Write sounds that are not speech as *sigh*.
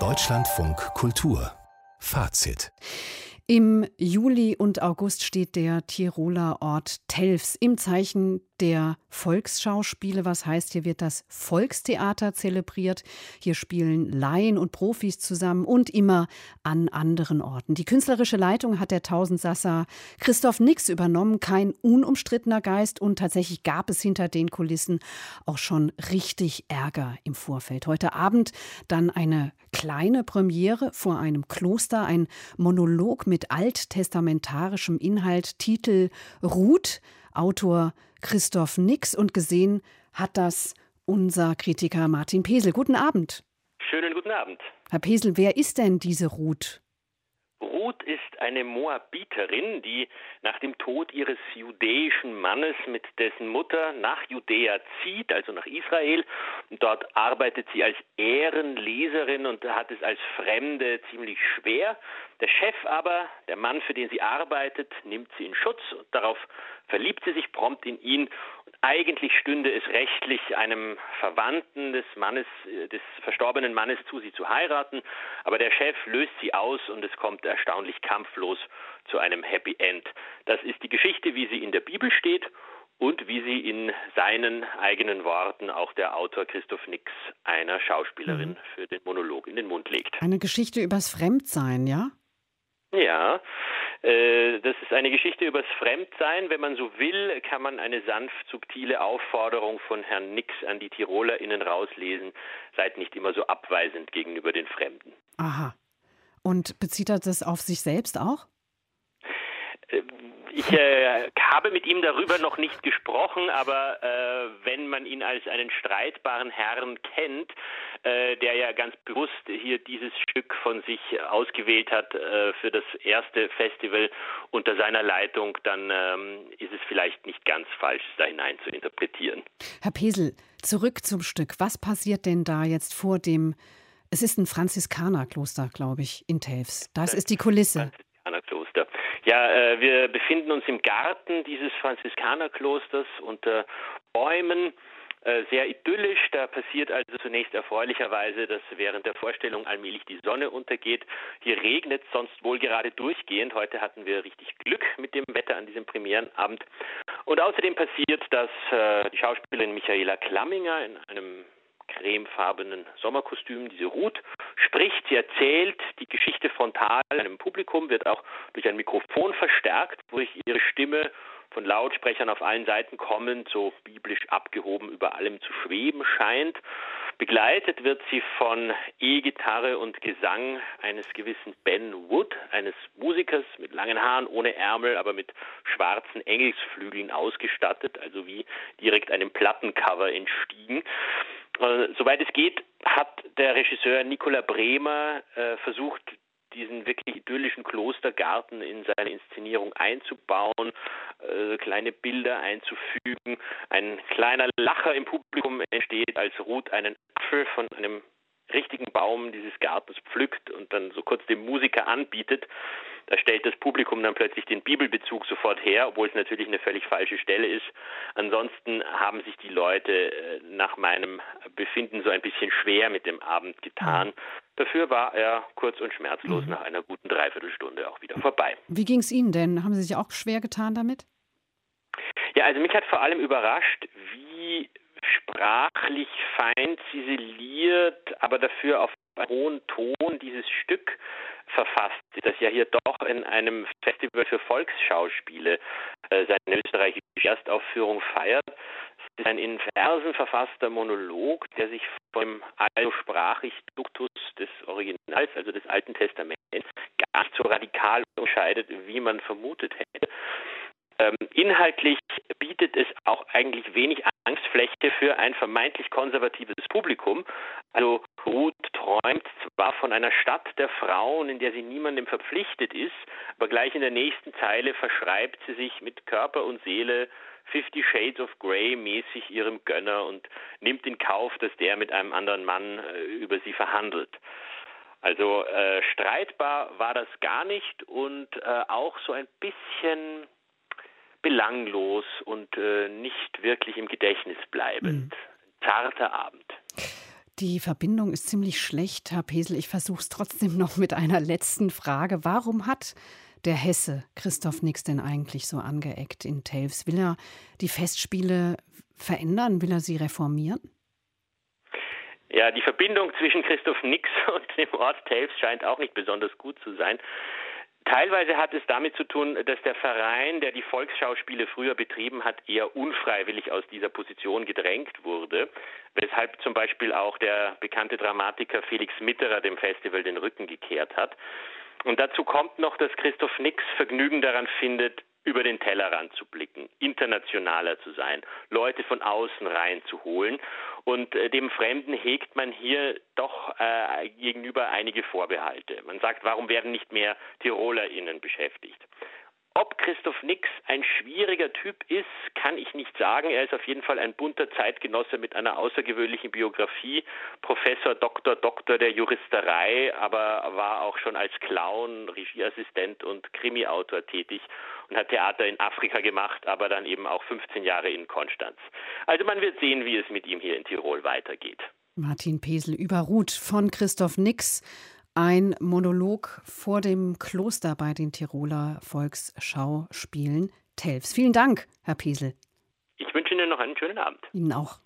Deutschlandfunk Kultur. Fazit. Im Juli und August steht der Tiroler Ort Telfs im Zeichen der Volksschauspiele. Was heißt, hier wird das Volkstheater zelebriert. Hier spielen Laien und Profis zusammen und immer an anderen Orten. Die künstlerische Leitung hat der Tausendsasser Christoph Nix übernommen. Kein unumstrittener Geist und tatsächlich gab es hinter den Kulissen auch schon richtig Ärger im Vorfeld. Heute Abend dann eine kleine Premiere vor einem Kloster, ein Monolog mit alttestamentarischem Inhalt, Titel Ruth, Autor Christoph Nix und gesehen hat das unser Kritiker Martin Pesel. Guten Abend. Schönen guten Abend. Herr Pesel, wer ist denn diese Ruth? Ruth ist eine Moabiterin, die nach dem Tod ihres jüdischen Mannes mit dessen Mutter nach Judäa zieht, also nach Israel. Und dort arbeitet sie als Ehrenleserin und hat es als Fremde ziemlich schwer. Der Chef aber, der Mann, für den sie arbeitet, nimmt sie in Schutz und darauf verliebt sie sich prompt in ihn. Eigentlich stünde es rechtlich einem Verwandten des Mannes, äh, des verstorbenen Mannes zu, sie zu heiraten. Aber der Chef löst sie aus und es kommt erstaunlich kampflos zu einem Happy End. Das ist die Geschichte, wie sie in der Bibel steht und wie sie in seinen eigenen Worten auch der Autor Christoph Nix einer Schauspielerin mhm. für den Monolog in den Mund legt. Eine Geschichte übers Fremdsein, ja? Ja, äh, das ist eine Geschichte übers Fremdsein. Wenn man so will, kann man eine sanft subtile Aufforderung von Herrn Nix an die TirolerInnen rauslesen. Seid nicht immer so abweisend gegenüber den Fremden. Aha. Und bezieht er das auf sich selbst auch? Äh, ich äh, habe mit ihm darüber noch nicht gesprochen, aber äh, wenn man ihn als einen streitbaren Herrn kennt, äh, der ja ganz bewusst hier dieses Stück von sich ausgewählt hat äh, für das erste Festival unter seiner Leitung, dann ähm, ist es vielleicht nicht ganz falsch, da hinein zu interpretieren. Herr Pesel, zurück zum Stück. Was passiert denn da jetzt vor dem es ist ein Franziskanerkloster, glaube ich, in Telfs. Das ist die Kulisse. Franziskanerkloster. Ja, äh, wir befinden uns im Garten dieses Franziskanerklosters unter Bäumen. Äh, sehr idyllisch. Da passiert also zunächst erfreulicherweise, dass während der Vorstellung allmählich die Sonne untergeht. Hier regnet es sonst wohl gerade durchgehend. Heute hatten wir richtig Glück mit dem Wetter an diesem Premierenabend. Und außerdem passiert, dass äh, die Schauspielerin Michaela Klamminger in einem cremefarbenen Sommerkostüm, diese Ruth, spricht, sie erzählt die Geschichte frontal einem Publikum, wird auch durch ein Mikrofon verstärkt, wodurch ihre Stimme von Lautsprechern auf allen Seiten kommend, so biblisch abgehoben über allem zu schweben scheint. Begleitet wird sie von E-Gitarre und Gesang eines gewissen Ben Wood, eines Musikers mit langen Haaren, ohne Ärmel, aber mit schwarzen Engelsflügeln ausgestattet, also wie direkt einem Plattencover entstiegen. Äh, soweit es geht, hat der Regisseur Nicola Bremer äh, versucht, diesen wirklich idyllischen Klostergarten in seine Inszenierung einzubauen, äh, kleine Bilder einzufügen. Ein kleiner Lacher im Publikum entsteht, als Ruth einen Apfel von einem richtigen Baum dieses Gartens pflückt und dann so kurz dem Musiker anbietet. Da stellt das Publikum dann plötzlich den Bibelbezug sofort her, obwohl es natürlich eine völlig falsche Stelle ist. Ansonsten haben sich die Leute äh, nach meinem Befinden so ein bisschen schwer mit dem Abend getan. Dafür war er kurz und schmerzlos mhm. nach einer guten Dreiviertelstunde auch wieder vorbei. Wie ging es Ihnen denn? Haben Sie sich auch schwer getan damit? Ja, also mich hat vor allem überrascht, wie sprachlich fein ziseliert, aber dafür auf hohen Ton dieses Stück verfasst das ja hier doch in einem Festival für Volksschauspiele äh, seine österreichische Erstaufführung feiert. Es ist ein in Versen verfasster Monolog, der sich vom Allosprachig-Duktus des Originals, also des Alten Testaments, gar nicht so radikal unterscheidet, wie man vermutet hätte. Ähm, inhaltlich bietet es auch eigentlich wenig Angstfläche für ein vermeintlich konservatives Publikum. Also Ruth träumt zwar von einer Stadt der Frauen, in der sie niemandem verpflichtet ist, aber gleich in der nächsten Zeile verschreibt sie sich mit Körper und Seele Fifty Shades of Grey mäßig ihrem Gönner und nimmt in Kauf, dass der mit einem anderen Mann äh, über sie verhandelt. Also äh, streitbar war das gar nicht und äh, auch so ein bisschen belanglos und äh, nicht wirklich im Gedächtnis bleibend. Mhm. Zarter Abend. Die Verbindung ist ziemlich schlecht, Herr Pesel. Ich versuche es trotzdem *laughs* noch mit einer letzten Frage. Warum hat der Hesse Christoph Nix denn eigentlich so angeeckt in Telfs? Will er die Festspiele verändern? Will er sie reformieren? Ja, die Verbindung zwischen Christoph Nix *laughs* und dem Ort Telfs scheint auch nicht besonders gut zu sein. Teilweise hat es damit zu tun, dass der Verein, der die Volksschauspiele früher betrieben hat, eher unfreiwillig aus dieser Position gedrängt wurde, weshalb zum Beispiel auch der bekannte Dramatiker Felix Mitterer dem Festival den Rücken gekehrt hat. Und dazu kommt noch, dass Christoph Nix Vergnügen daran findet, über den Tellerrand zu blicken, internationaler zu sein, Leute von außen reinzuholen. Und äh, dem Fremden hegt man hier doch äh, gegenüber einige Vorbehalte. Man sagt, warum werden nicht mehr TirolerInnen beschäftigt? Ob Christoph Nix ein schwieriger Typ ist, kann ich nicht sagen. Er ist auf jeden Fall ein bunter Zeitgenosse mit einer außergewöhnlichen Biografie. Professor, Doktor, Doktor der Juristerei, aber war auch schon als Clown, Regieassistent und Krimiautor tätig und hat Theater in Afrika gemacht, aber dann eben auch 15 Jahre in Konstanz. Also man wird sehen, wie es mit ihm hier in Tirol weitergeht. Martin Pesel über Ruth von Christoph Nix ein Monolog vor dem Kloster bei den Tiroler Volksschauspielen Telfs. Vielen Dank, Herr Pesel. Ich wünsche Ihnen noch einen schönen Abend. Ihnen auch.